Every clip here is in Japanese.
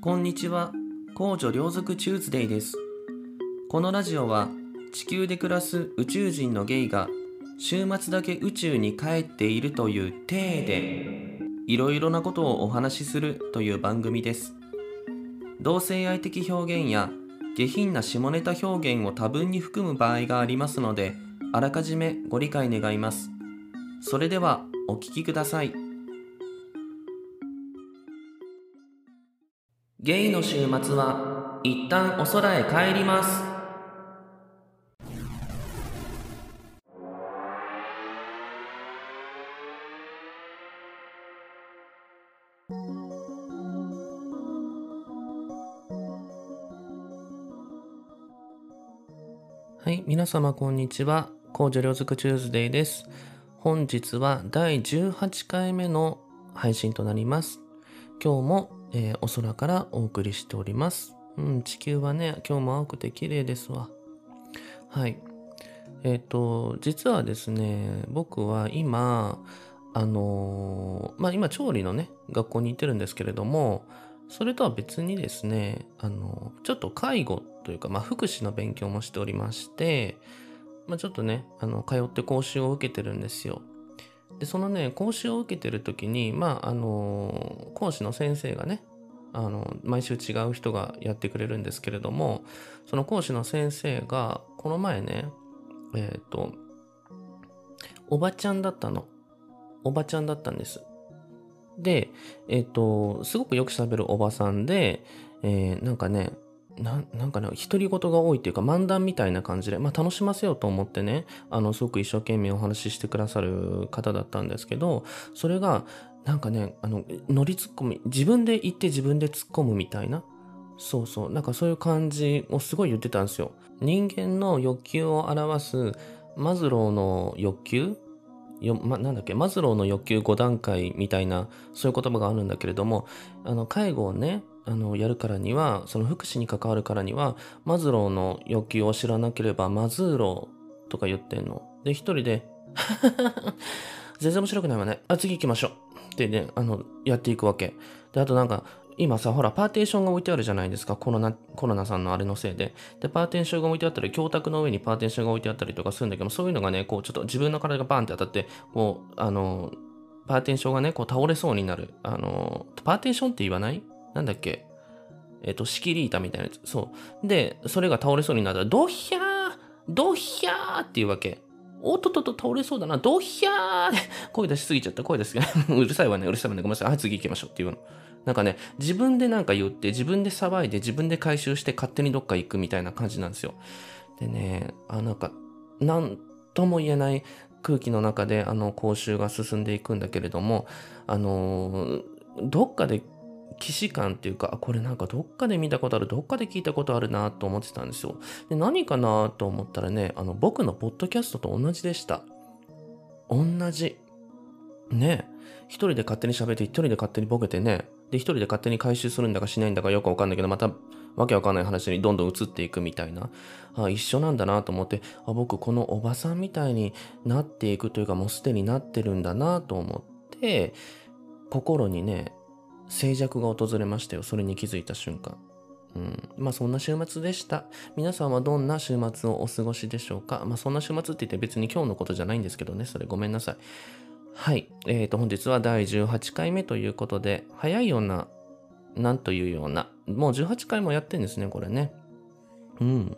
こんにちは。公女両族チューズデイです。このラジオは地球で暮らす宇宙人のゲイが週末だけ宇宙に帰っているという体でいろいろなことをお話しするという番組です。同性愛的表現や下品な下ネタ表現を多分に含む場合がありますので、あらかじめご理解願います。それではお聞きください。ゲイの週末は一旦お空へ帰ります。はい、皆様こんにちは。工女両族チューズデイです。本日は第18回目の配信となります。今日も、えーお空からお送りしております。うん、地球はね、今日も青くて綺麗ですわ。はい。えっ、と、実はですね、僕は今、あのーまあ今調理のね、学校に行ってるんですけれども、それとは別にですね、あの、ちょっと介護というか、まあ福祉の勉強もしておりまして、まあちょっとね、あの、通って講習を受けてるんですよ。で、そのね、講習を受けてる時に、まああの、講師の先生がね、あの、毎週違う人がやってくれるんですけれども、その講師の先生が、この前ね、えっ、と、おばちゃんだったの。おばちゃんだったんです。で、えっ、と、すごくよく喋るおばさんで、えーなんかね、ななんかね、独り言が多いっていうか漫談みたいな感じで、まあ楽しませようと思ってね、あの、すごく一生懸命お話ししてくださる方だったんですけど、それが、なんかね、あの、乗りツッコミ、自分で言って自分で突っ込むみたいな。そうそう、なんかそういう感じをすごい言ってたんですよ。人間の欲求を表すマズローの欲求よ、ま、なんだっけ、マズローの欲求5段階みたいな、そういう言葉があるんだけれども、あの、介護をね、あの、やるからには、その福祉に関わるからには、マズローの欲求を知らなければ、マズーローとか言ってんの。で、一人で、全然面白くないわね。あ、次行きましょう。ってね、あの、やっていくわけ。で、あとなんか、今さ、ほら、パーテーションが置いてあるじゃないですか。コロナ、コロナさんのあれのせいで。で、パーテーションが置いてあったり、教卓の上にパーテーションが置いてあったりとかするんだけど、そういうのがね、こう、ちょっと自分の体がバンって当たって、こう、あの、パーテーションがね、こう倒れそうになる。あの、パーテーションって言わないなんだっけ？えっ、と、仕切り板みたいなやつ。そう。で、それが倒れそうになったら、ドヒャードヒャーっていうわけ。おっとっとっと倒れそうだな。ドヒャー声出しすぎちゃった。声出すぎ うるさいわね。うるさいわね。ごめんなさい。はい、次行きましょうっていうの。なんかね、自分でなんか言って、自分で騒いで、自分で回収して、勝手にどっか行くみたいな感じなんですよ。でね、あ、なんか、なんとも言えない空気の中で、あの、講習が進んでいくんだけれども、あのーどっかで既視感っていうか、これなんかどっかで見たことある、どっかで聞いたことあるなと思ってたんですよ。で、何かなと思ったらね、あの、僕のポッドキャストと同じでした。同じ。ね一人で勝手に喋って、一人で勝手にボケてね、で、一人で勝手に回収するんだかしないんだかよくわかんないけど、また、わけわかんない話にどんどん移っていくみたいな。あ、一緒なんだなと思って、あ、僕このおばさんみたいになっていくというか、もうすでになってるんだなと思って、心にね、静寂が訪れましたよ。それに気づいた瞬間。うん。まあそんな週末でした。皆さんはどんな週末をお過ごしでしょうか？まあそんな週末って言って別に今日のことじゃないんですけどね。それごめんなさい。はい。えーと、本日は第18回目ということで、早いような、なんというような、もう18回もやってんですね、これね。うん。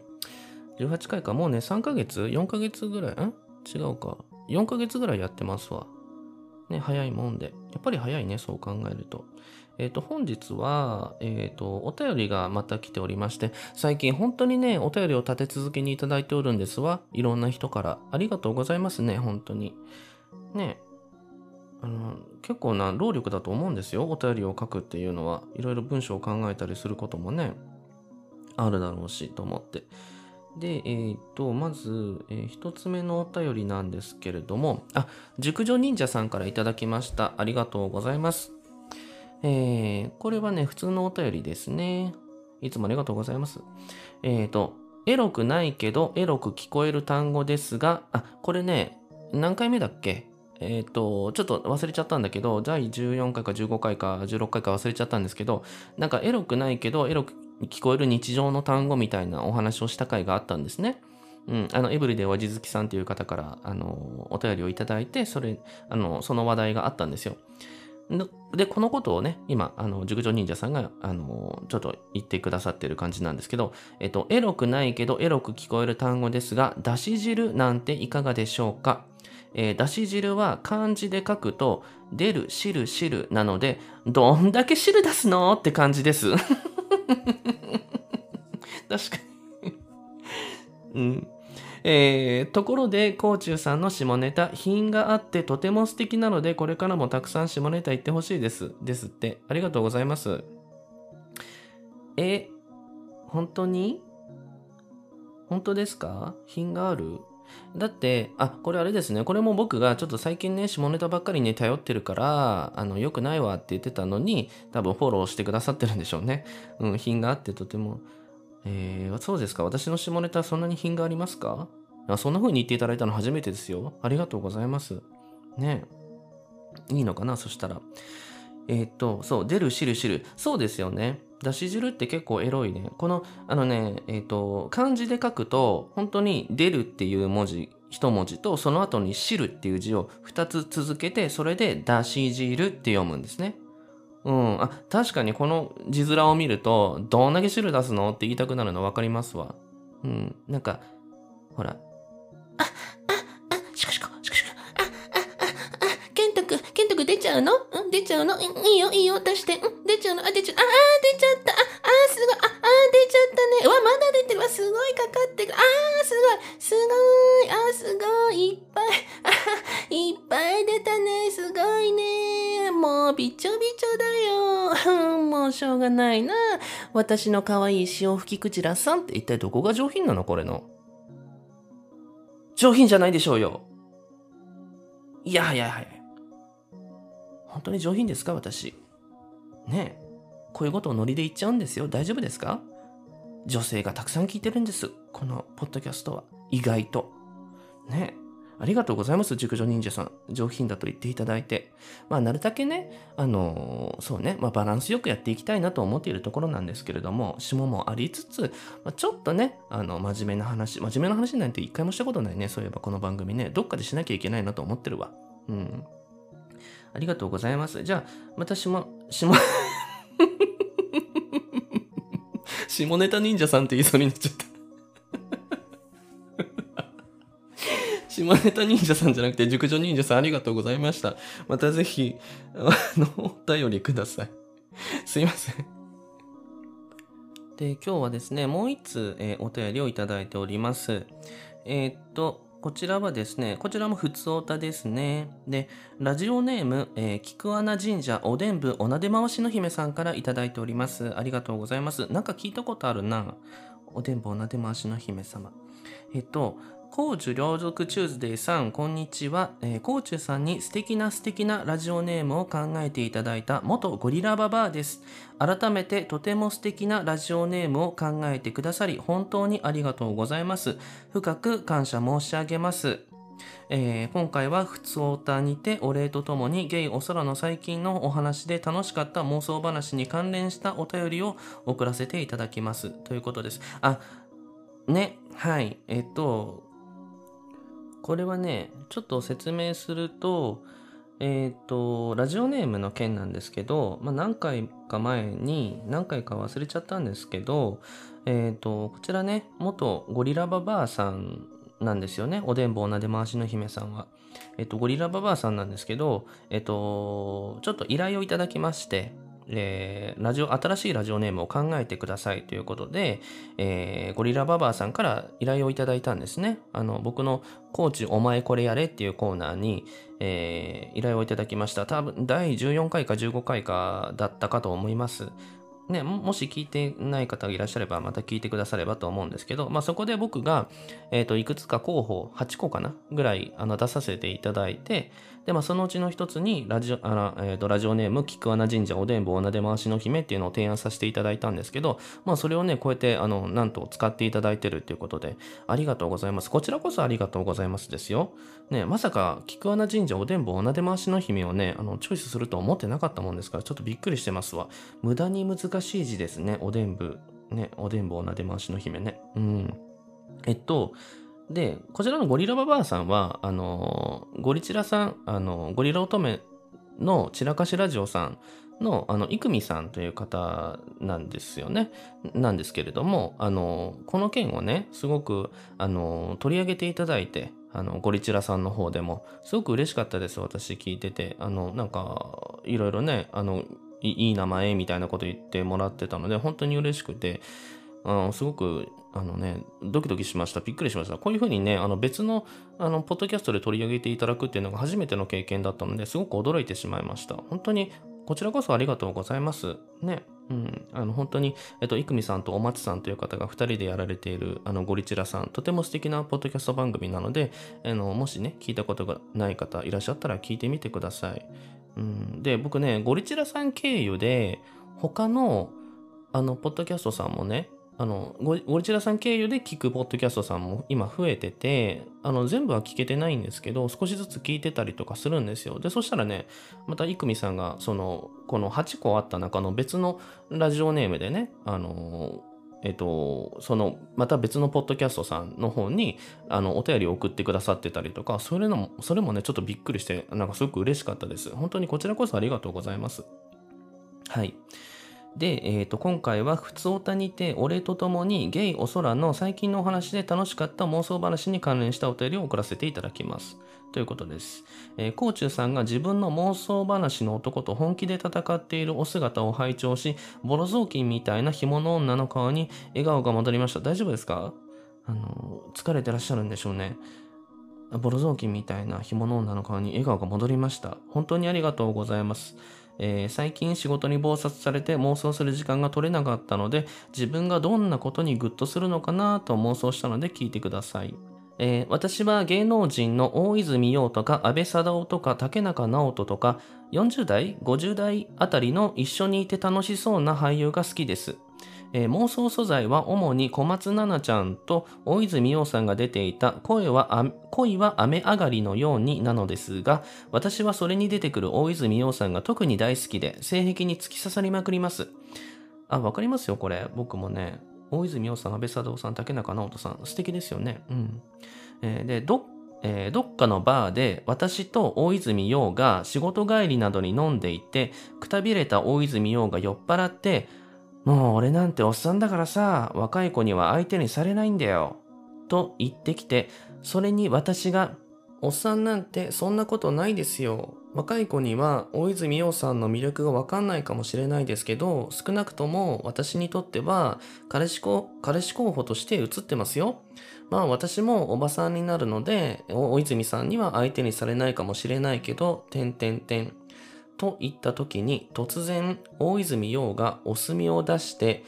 18回か、もうね、3ヶ月 ?4 ヶ月ぐらい？ん？違うか。4ヶ月ぐらいやってますわ。ね、早いもんで。やっぱり早いね、そう考えると。えっ、と、本日は、えっ、と、お便りがまた来ておりまして、最近本当にね、お便りを立て続けにいただいておるんですわ。いろんな人から。ありがとうございますね、本当に。ね。あの、結構な労力だと思うんですよ。お便りを書くっていうのは。いろいろ文章を考えたりすることもね、あるだろうし、と思って。で、えっ、と、まず、えー一つ目のお便りなんですけれども、あ、熟女忍者さんからいただきました。ありがとうございます。えー、これはね、普通のお便りですね。いつもありがとうございます。えっ、と、エロくないけど、エロく聞こえる単語ですが、あ、これね、何回目だっけ？えっ、と、ちょっと忘れちゃったんだけど、第14回か15回か16回か忘れちゃったんですけど、なんかエロくないけど、エロく聞こえる日常の単語みたいなお話をした回があったんですね。うん、あの、エブリデイはじずきさんという方から、あの、お便りをいただいて、それ、あの、その話題があったんですよ。で、このことをね、今、あの、熟女忍者さんが、あの、ちょっと言ってくださってる感じなんですけど、えっと、エロくないけど、エロく聞こえる単語ですが、だし汁なんていかがでしょうか？えー、だし汁は漢字で書くと、出る、汁、汁なので、どんだけ汁出すの？って感じです。確かにうん。えー、ところで、甲虫さんの下ネタ、品があってとても素敵なので、これからもたくさん下ネタ言ってほしいです。ですって。ありがとうございます。え、本当に？本当ですか？品がある？だって、あ、これあれですね。これも僕がちょっと最近ね、下ネタばっかりね、頼ってるから、あの、良くないわって言ってたのに、多分フォローしてくださってるんでしょうね。うん、品があってとても。えー、そうですか。私の下ネタそんなに品がありますか？あそんな風に言っていただいたの初めてですよ。ありがとうございます。ねいいのかな？そしたら。えー、っと、そう、出る、知る、知る。そうですよね。だし汁って結構エロいね。この、あのね、えっ、と、漢字で書くと、本当に出るっていう文字、一文字と、その後に汁っていう字を二つ続けて、それでだし汁って読むんですね。うん。あ、確かにこの字面を見ると、どんだけ汁出すのって言いたくなるの分かりますわ。うん。なんか、ほら。ゃうの？うん、出ちゃうの？いいよ、いいよ、出して。うん、出ちゃうの？あ、出ちゃう。あ、出ちゃった。あ、あ、すごい。あ、あ、出ちゃったね。うわ、まだ出てるわ。すごいかかってる。あー、すごい。すごい。あ、すごい。いっぱい。あ、いっぱい出たね。すごいね。もう、びちょびちょだよ。もう、しょうがないな。私の可愛い潮吹きクジラさんって一体どこが上品なの？これの。上品じゃないでしょうよ。いやいやいや。本当に上品ですか？私。ねえ。こういうことをノリで言っちゃうんですよ。大丈夫ですか？女性がたくさん聞いてるんです。このポッドキャストは。意外と。ねえありがとうございます。熟女忍者さん。上品だと言っていただいて。まあ、なるだけね、あのー、そうね、まあ、バランスよくやっていきたいなと思っているところなんですけれども、下もありつつ、まあ、ちょっとね、あの、真面目な話、真面目な話なんて一回もしたことないね。そういえばこの番組ね、どっかでしなきゃいけないなと思ってるわ。うん。ありがとうございます。じゃあ、また下、下、下ネタ忍者さんって言いそうになっちゃった。下ネタ忍者さんじゃなくて、熟女忍者さんありがとうございました。またぜひ、あの、お便りください。すいません。で、今日はですね、もう一つ、えー、お便りをいただいております。えー、っと、こちらはですね、こちらも普通おたですね。で、ラジオネーム、えー、菊穴神社おでんぶおなで回しの姫さんからいただいております。ありがとうございます。なんか聞いたことあるな。おでんぶおなで回しの姫様。えっと、高樹両族チューズデーさん、こんにちは。えー、高樹さんに素敵な素敵なラジオネームを考えていただいた元ゴリラババアです。改めてとても素敵なラジオネームを考えてくださり、本当にありがとうございます。深く感謝申し上げます。えー、今回は普通オタにてお礼とともにゲイお空の最近のお話で楽しかった妄想話に関連したお便りを送らせていただきます。ということです。あ、ね、はい。えっと、これはね、ちょっと説明すると、えっ、ー、と、ラジオネームの件なんですけど、まあ、何回か前に、何回か忘れちゃったんですけど、えっ、ー、と、こちらね、元ゴリラババアさんなんですよね。おでんぼおなで回しの姫さんは。えっ、ー、と、ゴリラババアさんなんですけど、えっ、と、ちょっと依頼をいただきまして、えー、ラジオ、新しいラジオネームを考えてくださいということで、えー、ゴリラババアさんから依頼をいただいたんですね。あの、僕のコーチお前これやれっていうコーナーに、えー、依頼をいただきました。多分、第14回か15回かだったかと思います。ね、もし聞いてない方がいらっしゃれば、また聞いてくださればと思うんですけど、まあ、そこで僕が、え、ー、と、いくつか候補、8個かなぐらいあの出させていただいて、で、まあ、そのうちの一つにラジオ、あら、えー、とラジオネーム、菊穴神社おでんぼおなで回しの姫っていうのを提案させていただいたんですけど、まあ、それをね、こうやって、あの、なんと使っていただいてるっていうことで、ありがとうございます。こちらこそありがとうございますですよ。ね、まさか、菊穴神社おでんぼおなで回しの姫をね、あの、チョイスすると思ってなかったもんですから、ちょっとびっくりしてますわ。無駄に難しい字ですね、おでんぶ。ね、おでんぼおなで回しの姫ね。うん。えっと、で、こちらのゴリラババアさんは、あの、ゴリチラさん、あの、ゴリラ乙女の散らかしラジオさんの、あの、イクミさんという方なんですよね。なんですけれども、あの、この件をね、すごく、あの、取り上げていただいて、あの、ゴリチラさんの方でも、すごく嬉しかったです、私聞いてて。あの、なんか、いろいろね、あの、いい名前みたいなこと言ってもらってたので、本当に嬉しくて、うん、すごくあのね、ドキドキしました。びっくりしました。こういうふうにね、あの別の、あの、ポッドキャストで取り上げていただくっていうのが初めての経験だったので、すごく驚いてしまいました。本当に、こちらこそありがとうございます。ね。うん。あの、本当に、えっと、いくみさんとお松さんという方が2人でやられている、あの、ゴリチラさん、とても素敵なポッドキャスト番組なので、あの、もしね、聞いたことがない方いらっしゃったら聞いてみてください。うん。で、僕ね、ゴリチラさん経由で、他の、あの、ポッドキャストさんもね、あのゴリチラさん経由で聞くポッドキャストさんも今増えててあの全部は聞けてないんですけど少しずつ聞いてたりとかするんですよ。でそしたらねまた生見さんがそのこの8個あった中の別のラジオネームでねあのえっと、そのまた別のポッドキャストさんの方にあのお便りを送ってくださってたりとかそれのもそれもねちょっとびっくりしてなんかすごく嬉しかったです。本当にこちらこそありがとうございます。はい。で、えー、と今回は普通おたにて俺と共にゲイお空の最近のお話で楽しかった妄想話に関連したお便りを送らせていただきます。ということです。えー、コーチューさんが自分の妄想話の男と本気で戦っているお姿を拝聴し、ボロ雑巾みたいな紐の女の顔に笑顔が戻りました。大丈夫ですか？あの、疲れてらっしゃるんでしょうね。ボロ雑巾みたいな紐の女の顔に笑顔が戻りました。本当にありがとうございます。えー、最近仕事に忙殺されて妄想する時間が取れなかったので自分がどんなことにグッとするのかなと妄想したので聞いてください。えー、私は芸能人の大泉洋とか安倍貞夫とか竹中直人とか40代50代あたりの一緒にいて楽しそうな俳優が好きです。えー、妄想素材は主に小松菜奈ちゃんと大泉洋さんが出ていた声は恋は雨上がりのようになのですが、私はそれに出てくる大泉洋さんが特に大好きで、性癖に突き刺さりまくります。あ、わかりますよ、これ。僕もね。大泉洋さん、安倍貞夫さん、竹中直人さん、素敵ですよね。うん。えー、で、どえー、どっかのバーで私と大泉洋が仕事帰りなどに飲んでいて、くたびれた大泉洋が酔っ払って、もう俺なんておっさんだからさ、若い子には相手にされないんだよ。と言ってきて、それに私が、おっさんなんてそんなことないですよ。若い子には大泉洋さんの魅力がわかんないかもしれないですけど、少なくとも私にとっては彼氏候彼氏候補として映ってますよ。まあ私もおばさんになるので、大泉さんには相手にされないかもしれないけど、点点点。と言った時に突然大泉洋がお墨を出して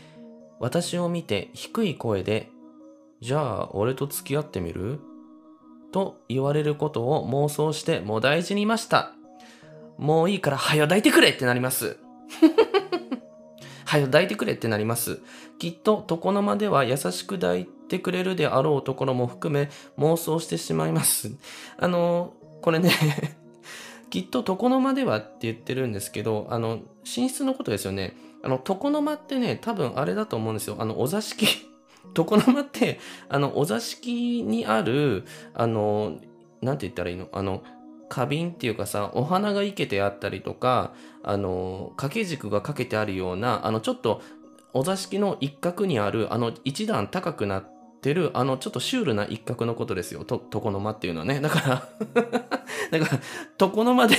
私を見て低い声でじゃあ俺と付き合ってみる？と言われることを妄想してもう大事にいました。もういいから早抱いてくれってなります。早抱いてくれってなります。きっと床の間では優しく抱いてくれるであろうところも含め妄想してしまいます。あの、これねきっと床の間ではって言ってるんですけど、あの、寝室のことですよね。あの、床の間ってね、多分あれだと思うんですよ。あの、お座敷 床の間って、あの、お座敷にある、あの、なんて言ったらいいの？あの、花瓶っていうかさ、お花が生けてあったりとか、あの、掛け軸がかけてあるような、あの、ちょっと、お座敷の一角にある、あの、一段高くなってる、あの、ちょっとシュールな一角のことですよ。と、床の間っていうのはね。だから だから、床の間で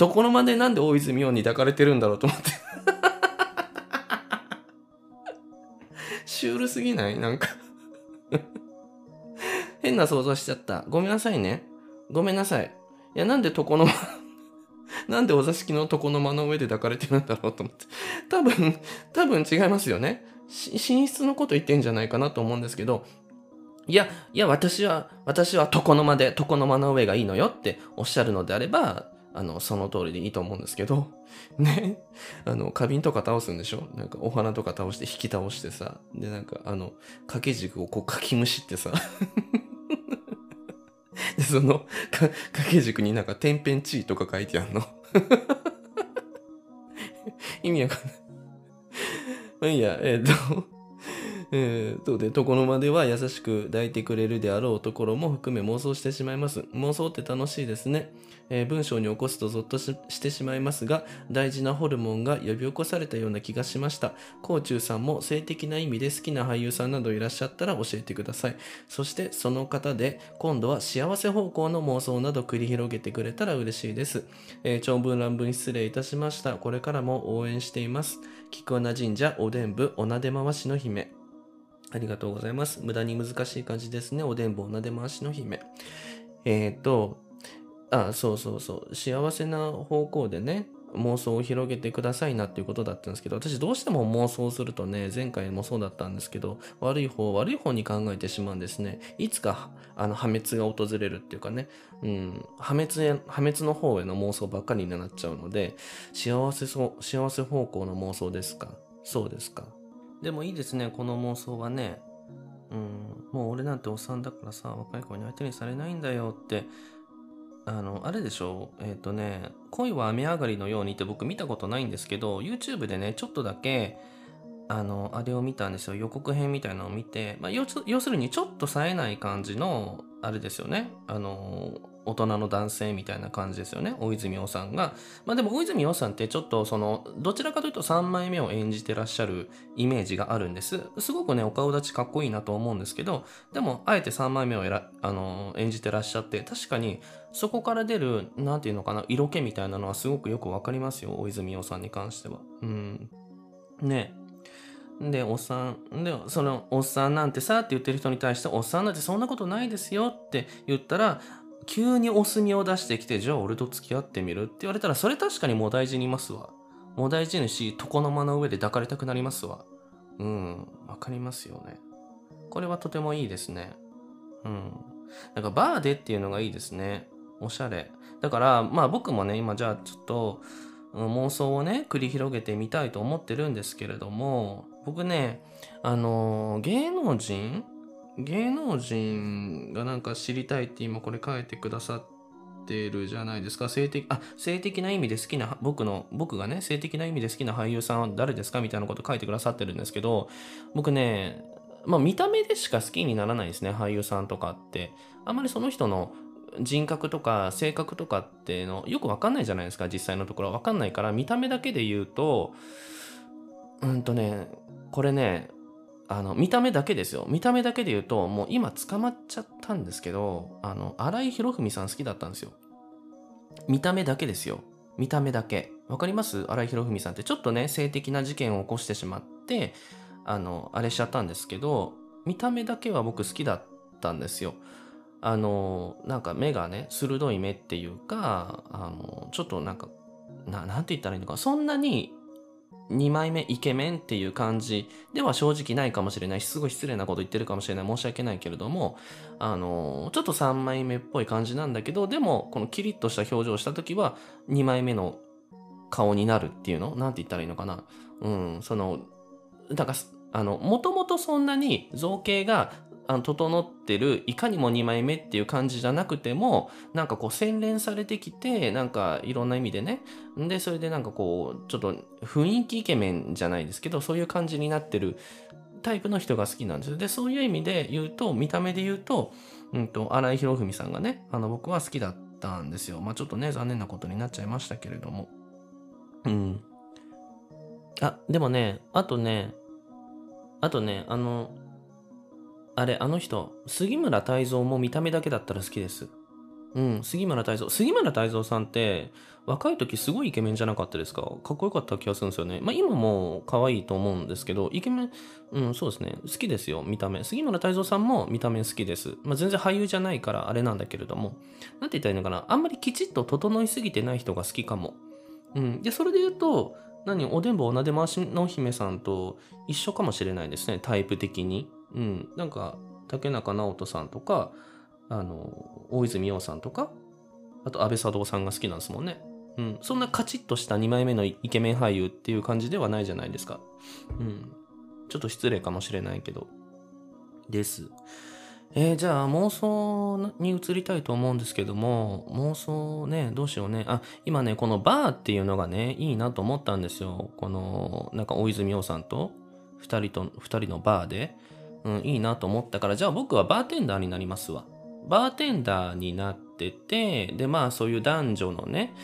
床の間でなんで大泉洋に抱かれてるんだろうと思ってシュールすぎない？なんか変な想像しちゃった。ごめんなさいね。ごめんなさい。いや、なんで床の間なんでお座敷の床の間の上で抱かれてるんだろうと思って。多分、多分違いますよね。寝室のこと言ってんじゃないかなと思うんですけど、いや、いや、私は、私は床の間で、床の間の上がいいのよっておっしゃるのであれば、あの、その通りでいいと思うんですけど、ね、あの、花瓶とか倒すんでしょ？なんかお花とか倒して引き倒してさ、で、なんかあの、掛け軸をこうかきむしってさ、で、その、掛け軸になんか天変地異とか書いてあんの。意味わかんない。まあいいや、えっ、と、えー、とで、床の間では優しく抱いてくれるであろうところも含め妄想してしまいます。妄想って楽しいですね。えー、文章に起こすとゾッとしてしまいますが、大事なホルモンが呼び起こされたような気がしました。甲虫さんも性的な意味で好きな俳優さんなどいらっしゃったら教えてください。そしてその方で、今度は幸せ方向の妄想など繰り広げてくれたら嬉しいです。えー、長文乱文失礼いたしました。これからも応援しています。菊穴神社おでん部おなで回しの姫。ありがとうございます。無駄に難しい感じですね。おでんぼおなで回しの姫。えっ、ー、と、あ、そうそうそう。幸せな方向でね、妄想を広げてくださいなっていうことだったんですけど、私どうしても妄想するとね、前回もそうだったんですけど、悪い方、悪い方に考えてしまうんですね。いつか、あの、破滅が訪れるっていうかね、うん、破滅へ、破滅の方への妄想ばっかりになっちゃうので、幸せそ、幸せ方向の妄想ですか？そうですか。でもいいですね、この妄想はね。うん、もう俺なんておっさんだからさ、若い子に相手にされないんだよってあの、あれでしょ？うえっ、ー、とね、恋は雨上がりのようにって僕見たことないんですけど、YouTube でね、ちょっとだけ、あの、あれを見たんですよ。予告編みたいなのを見て、まあ、要するにちょっと冴えない感じの、あれですよね。あの、大人の男性みたいな感じですよね。大泉洋さんが。まあでも大泉洋さんってちょっとその、どちらかというと3枚目を演じてらっしゃるイメージがあるんです。すごくね、お顔立ちかっこいいなと思うんですけど、でも、あえて3枚目をあの演じてらっしゃって、確かにそこから出る、なんていうのかな、色気みたいなのはすごくよくわかりますよ。大泉洋さんに関しては。うん。ね。で、おっさん、で、その、おっさんなんてさって言ってる人に対して、おっさんなんてそんなことないですよって言ったら、急にお墨を出してきて、じゃあ俺と付き合ってみるって言われたら、それ確かにも大事にいますわ。も大事にし、床の間の上で抱かれたくなりますわ。うん、わかりますよね。これはとてもいいですね。うん。なんかバーでっていうのがいいですね。おしゃれ。だから、まあ僕もね、今じゃあちょっと、妄想をね、繰り広げてみたいと思ってるんですけれども、僕ね、あのー、芸能人芸能人がなんか知りたいって今これ書いてくださってるじゃないですか。性的、あ、性的な意味で好きな、僕の、僕がね、性的な意味で好きな俳優さんは誰ですかみたいなこと書いてくださってるんですけど、僕ね、まあ見た目でしか好きにならないですね、俳優さんとかって。あんまりその人の人格とか性格とかってのよくわかんないじゃないですか、実際のところわかんないから、見た目だけで言うと、うんとね、これね、あの、見た目だけですよ。見た目だけで言うと、もう今捕まっちゃったんですけど、あの、荒井博文さん好きだったんですよ。見た目だけですよ。見た目だけ。わかります？荒井博文さんってちょっとね、性的な事件を起こしてしまって、あの、あれしちゃったんですけど、見た目だけは僕好きだったんですよ。あの、なんか目がね、鋭い目っていうか、あの、ちょっとなんか、ななんて言ったらいいのか、そんなに2枚目イケメンっていう感じでは正直ないかもしれないし、すごい失礼なこと言ってるかもしれない。申し訳ないけれども、あの、ちょっと3枚目っぽい感じなんだけど、でも、このキリッとした表情をした時は、2枚目の顔になるっていうの？なんて言ったらいいのかな？うん、その、なんか、あの、もともとそんなに造形があの整ってるいかにも2枚目っていう感じじゃなくてもなんかこう洗練されてきてなんかいろんな意味でね。でそれでなんかこうちょっと雰囲気イケメンじゃないですけどそういう感じになってるタイプの人が好きなんですでそういう意味で言うと見た目で言うと,、うんと、荒井博文さんがねあの僕は好きだったんですよ。まあちょっとね残念なことになっちゃいましたけれども。うん。あでもねあとねあとねあのあれ、あの人、杉村太蔵も見た目だけだったら好きです。うん、杉村太蔵。杉村太蔵さんって、若い時すごいイケメンじゃなかったですか？かっこよかった気がするんですよね。まあ今も可愛いと思うんですけど、イケメン、うん、そうですね。好きですよ、見た目。杉村太蔵さんも見た目好きです。まあ全然俳優じゃないからあれなんだけれども、なんて言ったらいいのかな？あんまりきちっと整いすぎてない人が好きかも。うん。で、それで言うと、何？おでんぼおなで回しの姫さんと一緒かもしれないですね。タイプ的に。うん、なんか竹中直人さんとか、あの、大泉洋さんとか、あと安倍佐藤さんが好きなんですもんね。うん。そんなカチッとした2枚目のイケメン俳優っていう感じではないじゃないですか。うん。ちょっと失礼かもしれないけど。です。えー、じゃあ妄想に移りたいと思うんですけども、妄想ね、どうしようね。あ、今ね、このバーっていうのがね、いいなと思ったんですよ。この、なんか大泉洋さんと、二人と、二人のバーで、うん、いいなと思ったから、じゃあ僕はバーテンダーになりますわ。バーテンダーになってて、で、まあそういう男女のね、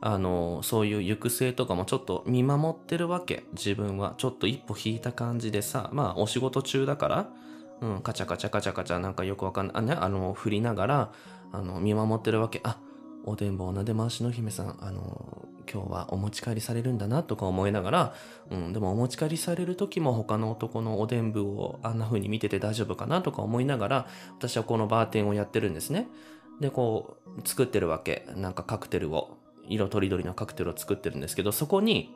あの、そういう行く末とかもちょっと見守ってるわけ。自分は。ちょっと一歩引いた感じでさ、まあお仕事中だから、うん、カチャカチャカチャカチャなんかよくわかんない、あ,、ね、あの、振りながら、あの、見守ってるわけ。あ、おでんぼうなで回しの姫さん、あの、今日はお持ち帰りされるんだなとか思いながら、うん、でもお持ち帰りされる時も他の男のおでん部をあんな風に見てて大丈夫かなとか思いながら、私はこのバーテンをやってるんですね。で、こう、作ってるわけ。なんかカクテルを、色とりどりのカクテルを作ってるんですけど、そこに、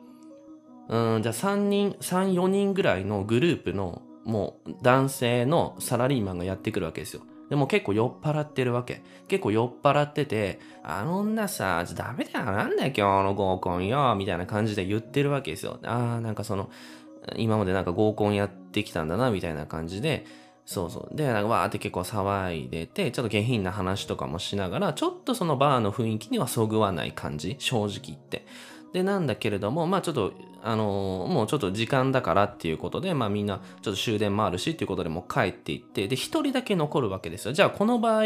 うん、じゃあ3人、3、4人ぐらいのグループのもう男性のサラリーマンがやってくるわけですよ。でも結構酔っ払ってるわけ。結構酔っ払ってて、あの女さ、ダメだよ、なんだよ今日の合コンよ、みたいな感じで言ってるわけですよ。ああ、なんかその、今までなんか合コンやってきたんだな、みたいな感じで、そうそう。で、なんかわーって結構騒いでて、ちょっと下品な話とかもしながら、ちょっとそのバーの雰囲気にはそぐわない感じ、正直言って。で、なんだけれども、まあちょっと、あのー、もうちょっと時間だからっていうことで、まあみんなちょっと終電もあるしっていうことでもう帰っていって、で、一人だけ残るわけですよ。じゃあこの場合、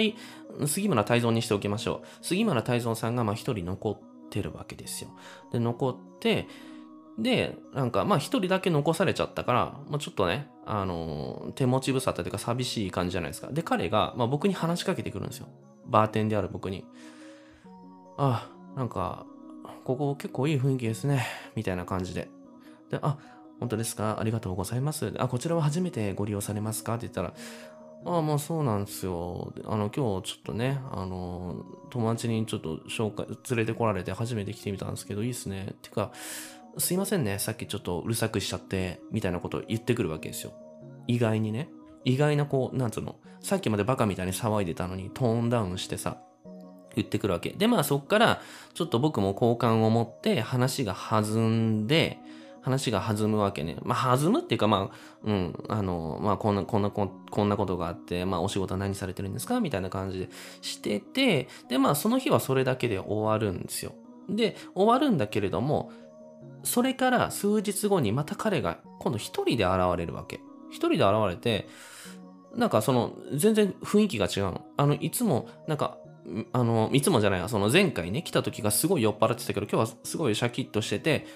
杉村太蔵にしておきましょう。杉村太蔵さんがまあ一人残ってるわけですよ。で、残って、で、なんか、まあ一人だけ残されちゃったから、もうちょっとね、あのー、手持ち無沙汰というか寂しい感じじゃないですか。で、彼が、まあ僕に話しかけてくるんですよ。バーテンである僕に。あ、なんか、ここ結構いい雰囲気ですね。みたいな感じで。で、あ、本当ですか？ありがとうございます。あ、こちらは初めてご利用されますか？って言ったら、ああ、まあそうなんですよ。あの、今日ちょっとね、あの、友達にちょっと紹介、連れてこられて初めて来てみたんですけど、いいっすね。てか、すいませんね、さっきちょっとうるさくしちゃって、みたいなこと言ってくるわけですよ。意外にね。意外なこう、なんつうの、さっきまでバカみたいに騒いでたのにトーンダウンしてさ、言ってくるわけ。で、まあそっから、ちょっと僕も好感を持って話が弾んで、話が弾むわけね。まあ弾むっていうか、まあ、うん、あの、まあこんな、こんな、こんなことがあって、まあお仕事は何されてるんですか？みたいな感じでしてて、で、まあその日はそれだけで終わるんですよ。で、終わるんだけれども、それから数日後にまた彼が今度一人で現れるわけ。一人で現れて、なんかその全然雰囲気が違うの。あの、いつもなんかあの、いつもじゃないわその前回ね、来た時がすごい酔っ払ってたけど、今日はすごいシャキッとしてて、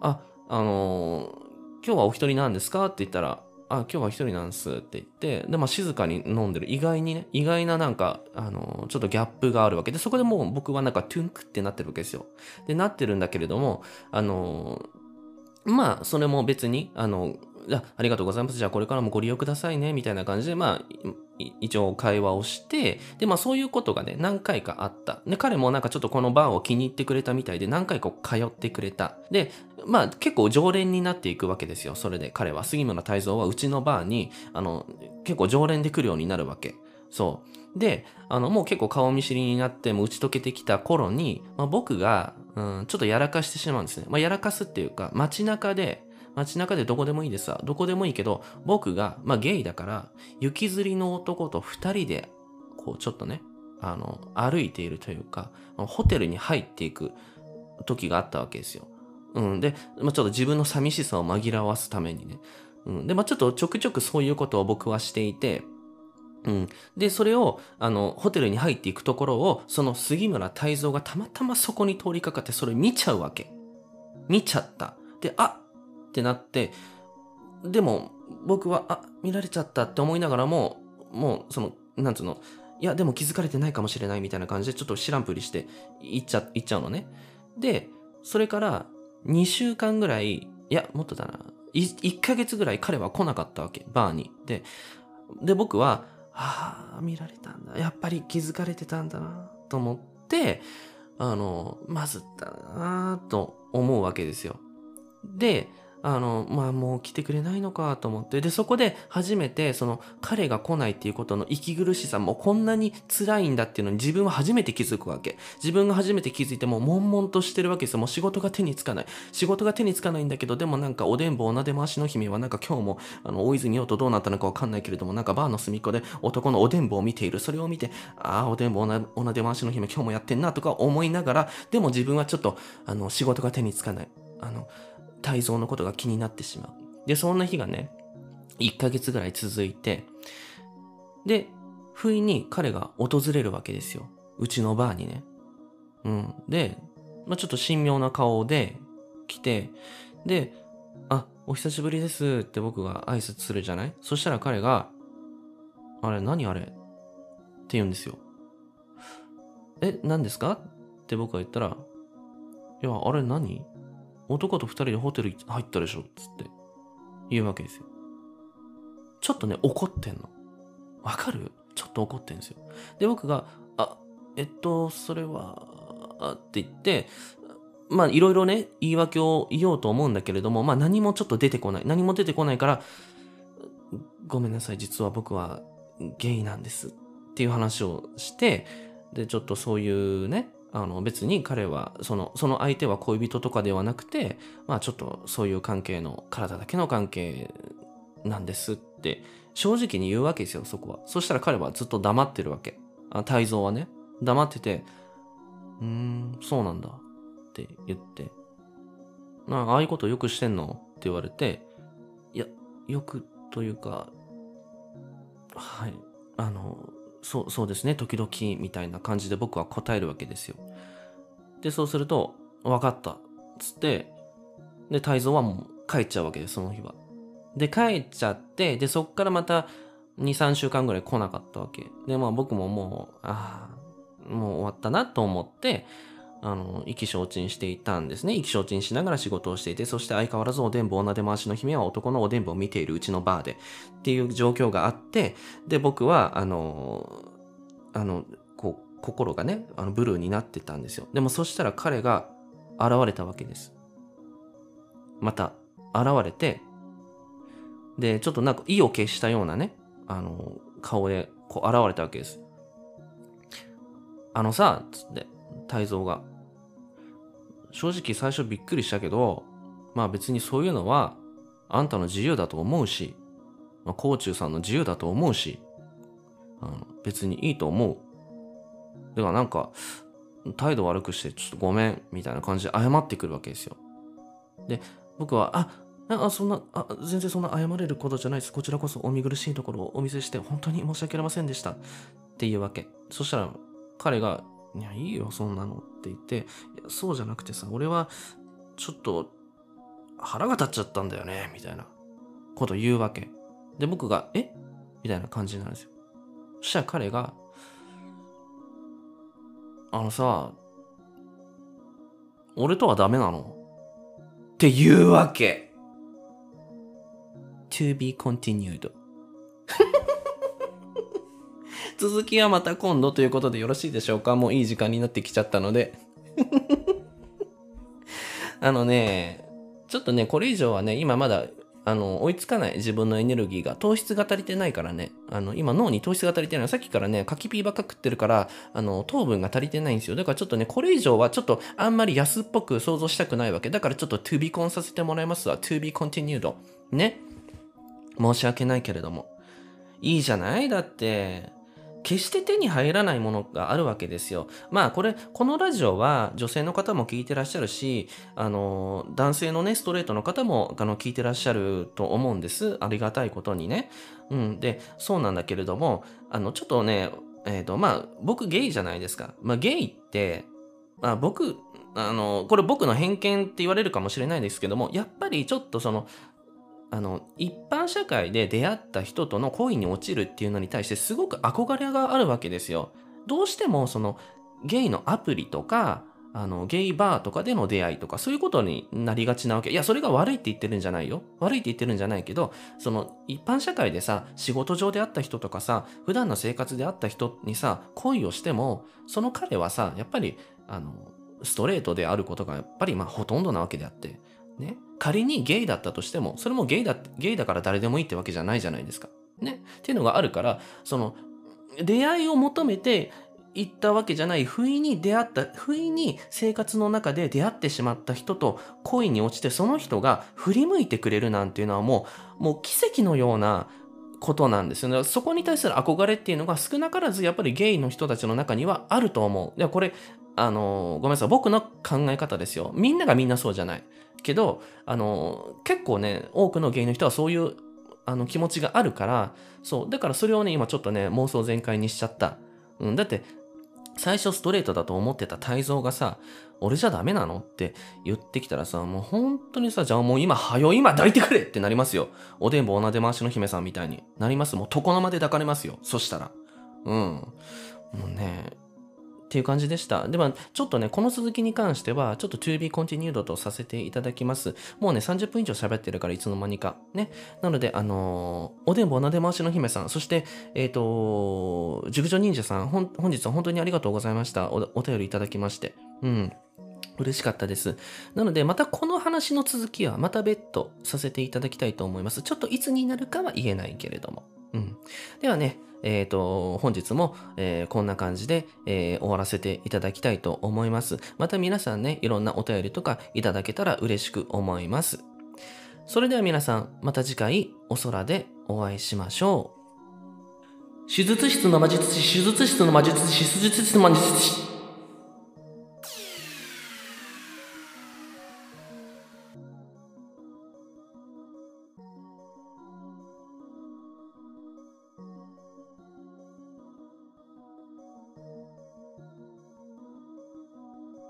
あ、あの、今日はお一人なんですか？って言ったら、あ、今日は一人なんですって言って、で、まあ静かに飲んでる。意外にね、意外ななんか、あの、ちょっとギャップがあるわけで、そこでもう僕はなんかトゥンクってなってるわけですよ。で、なってるんだけれども、あの、まあ、それも別に、あの、あありがとうございます。じゃあこれからもご利用くださいね。みたいな感じで、まあ、一応会話をして、で、まあそういうことがね、何回かあった。で、彼もなんかちょっとこのバーを気に入ってくれたみたいで、何回か通ってくれた。で、まあ結構常連になっていくわけですよ。それで彼は。杉村太蔵はうちのバーに、あの、結構常連で来るようになるわけ。そう。で、あの、もう結構顔見知りになってもう打ち解けてきた頃に、まあ、僕が、うん、ちょっとやらかしてしまうんですね。まあ、やらかすっていうか、街中で、街中でどこでもいいですわ。どこでもいいけど、僕が、まあゲイだから、雪吊りの男と二人で、こうちょっとね、あの、歩いているというか、ホテルに入っていく時があったわけですよ。うん。で、まあ、ちょっと自分の寂しさを紛らわすためにね。うん。で、まあ、ちょっとちょくちょくそういうことを僕はしていて、うん。で、それを、あの、ホテルに入っていくところを、その杉村太蔵がたまたまそこに通りかかってそれ見ちゃうわけ。見ちゃった。で、あ、ってなって、でも僕は、あ、見られちゃったって思いながらも、もうその、なんつうの、いや、でも気づかれてないかもしれないみたいな感じでちょっと知らんぷりして行っちゃ、行っちゃうのね。で、それから2週間ぐらい、いや、もっとだな。1ヶ月ぐらい彼は来なかったわけ、バーに。で、で、僕は、ああ、見られたんだ。やっぱり気づかれてたんだな、と思って、あの、まずったなと思うわけですよ。で、あの、まあもう来てくれないのかと思って。で、そこで初めて、その彼が来ないっていうことの息苦しさもこんなに辛いんだっていうのに自分は初めて気づくわけ。自分が初めて気づいてもう悶々としてるわけですよ。もう仕事が手につかない。仕事が手につかないんだけど、でもなんかおでんぼおなで回しの姫はなんか今日も、あの、大泉洋とどうなったのかわかんないけれども、なんかバーの隅っこで男のおでんぼを見ている。それを見て、ああ、おでんぼおなおなで回しの姫今日もやってんなとか思いながら、でも自分はちょっと、あの、仕事が手につかない。あの、体操のことが気になってしまう。で、そんな日がね、1ヶ月ぐらい続いて、で、不意に彼が訪れるわけですよ。うちのバーにね。うん。で、まあ、ちょっと神妙な顔で来て、で、あ、お久しぶりですって僕が挨拶するじゃない？そしたら彼が、あれ、何あれ？って言うんですよ。え、何ですか？って僕が言ったら、いや、あれ何？男と二人でホテル入ったでしょつって言うわけですよ。ちょっとね、怒ってんの。わかる？ちょっと怒ってんですよ。で、僕が、あ、えっと、それは、って言って、まあ、いろいろね、言い訳を言おうと思うんだけれども、まあ、何もちょっと出てこない。何も出てこないから、ごめんなさい、実は僕はゲイなんですっていう話をして、で、ちょっとそういうね、あの別に彼はそのその相手は恋人とかではなくてまあちょっとそういう関係の体だけの関係なんですって正直に言うわけですよそこは。そしたら彼はずっと黙ってるわけ。あ泰造はね。黙っててうーんそうなんだ。って言って。なああいうことよくしてんの？って言われていやよくというかはい。あのそうそうですね。時々みたいな感じで僕は答えるわけですよ。でそうすると分かった。っつってで泰造はもう帰っちゃうわけですその日は。で帰っちゃってでそっからまた23週間ぐらい来なかったわけ。でまあ僕ももうああもう終わったなと思ってあの、意気消沈していたんですね。意気消沈しながら仕事をしていて、そして相変わらずおでんぼ女で回しの姫は男のおでんぼを見ているうちのバーでっていう状況があって、で、僕は、あの、あの、こう、心がね、あのブルーになってたんですよ。でもそしたら彼が現れたわけです。また、現れて、で、ちょっとなんか意を決したようなね、あの、顔でこう現れたわけです。あのさ、つって、泰造が。正直最初びっくりしたけど、まあ別にそういうのはあんたの自由だと思うし、まあ、甲冑さんの自由だと思うし、あの別にいいと思う。だからなんか、態度悪くしてちょっとごめんみたいな感じで謝ってくるわけですよ。で、僕は、あ、あ、そんな、あ、全然そんな謝れることじゃないです。こちらこそお見苦しいところをお見せして本当に申し訳ありませんでした。っていうわけ。そしたら彼が、いや、いいよ、そんなのって言って、そうじゃなくてさ、俺は、ちょっと、腹が立っちゃったんだよね、みたいなこと言うわけ。で、僕が、え？みたいな感じになるんですよ。そしたら彼が、あのさ、俺とはダメなの？って言うわけ。to be continued 続きはまた今度ということでよろしいでしょうかもういい時間になってきちゃったので あのね、ちょっとね、これ以上はね、今まだ、あの、追いつかない自分のエネルギーが、糖質が足りてないからね、あの、今脳に糖質が足りてない。さっきからね、柿ピーばっか食ってるから、あの、糖分が足りてないんですよ。だからちょっとね、これ以上はちょっとあんまり安っぽく想像したくないわけ。だからちょっと to be con させてもらいますわ。to be continued。ね。申し訳ないけれども。いいじゃない？だって。決して手に入らないものがあるわけですよ。まあこれ、このラジオは女性の方も聞いてらっしゃるし、あの、男性のね、ストレートの方もあの聞いてらっしゃると思うんです。ありがたいことにね。うん。で、そうなんだけれども、あの、ちょっとね、えっ、ー、と、まあ、僕ゲイじゃないですか。まあ、ゲイって、まあ、僕、あの、これ僕の偏見って言われるかもしれないですけども、やっぱりちょっとその、あの一般社会で出会った人との恋に落ちるっていうのに対してすごく憧れがあるわけですよ。どうしてもそのゲイのアプリとかあのゲイバーとかでの出会いとかそういうことになりがちなわけ。いや、それが悪いって言ってるんじゃないよ。悪いって言ってるんじゃないけど、その一般社会でさ、仕事上で会った人とかさ、普段の生活で会った人にさ、恋をしても、その彼はさ、やっぱり、あの、ストレートであることがやっぱりまあほとんどなわけであって、ね。仮にゲイだったとしても、それもゲイだ、ゲイだから誰でもいいってわけじゃないじゃないですか。ね。っていうのがあるから、その、出会いを求めて行ったわけじゃない、不意に出会った、不意に生活の中で出会ってしまった人と恋に落ちて、その人が振り向いてくれるなんていうのはもう、もう奇跡のようなことなんですよね。そこに対する憧れっていうのが少なからずやっぱりゲイの人たちの中にはあると思う。いや、これ、あの、ごめんなさい。僕の考え方ですよ。みんながみんなそうじゃない。けど、あの、結構ね、多くのゲイの人はそういうあの気持ちがあるから、そう。だからそれをね、今ちょっとね、妄想全開にしちゃった。うん。だって、最初ストレートだと思ってた泰造がさ、俺じゃダメなのって言ってきたらさ、もう本当にさ、じゃあもう今、はよ、今抱いてくれってなりますよ。おでんぼおなで回しの姫さんみたいになります。もう床の間で抱かれますよ。そしたら。うん。もうね、っていう感じでした。では、ちょっとね、この続きに関しては、ちょっと to be continued とさせていただきます。もうね、30分以上喋ってるから、いつの間にか。ね。なので、あのー、おでんぼなで回しの姫さん、そして、えっ、ー、と、熟女忍者さん、本日は本当にありがとうございましたお。お便りいただきまして。うん。嬉しかったです。なので、またこの話の続きはまた別途させていただきたいと思います。ちょっといつになるかは言えないけれども。うん。ではね、えっ、ー、と、本日も、えー、こんな感じで、えー、終わらせていただきたいと思います。また皆さんね、いろんなお便りとかいただけたら嬉しく思います。それでは皆さん、また次回お空でお会いしましょう。手術室の魔術師、手術室の魔術師、手術室の魔術師。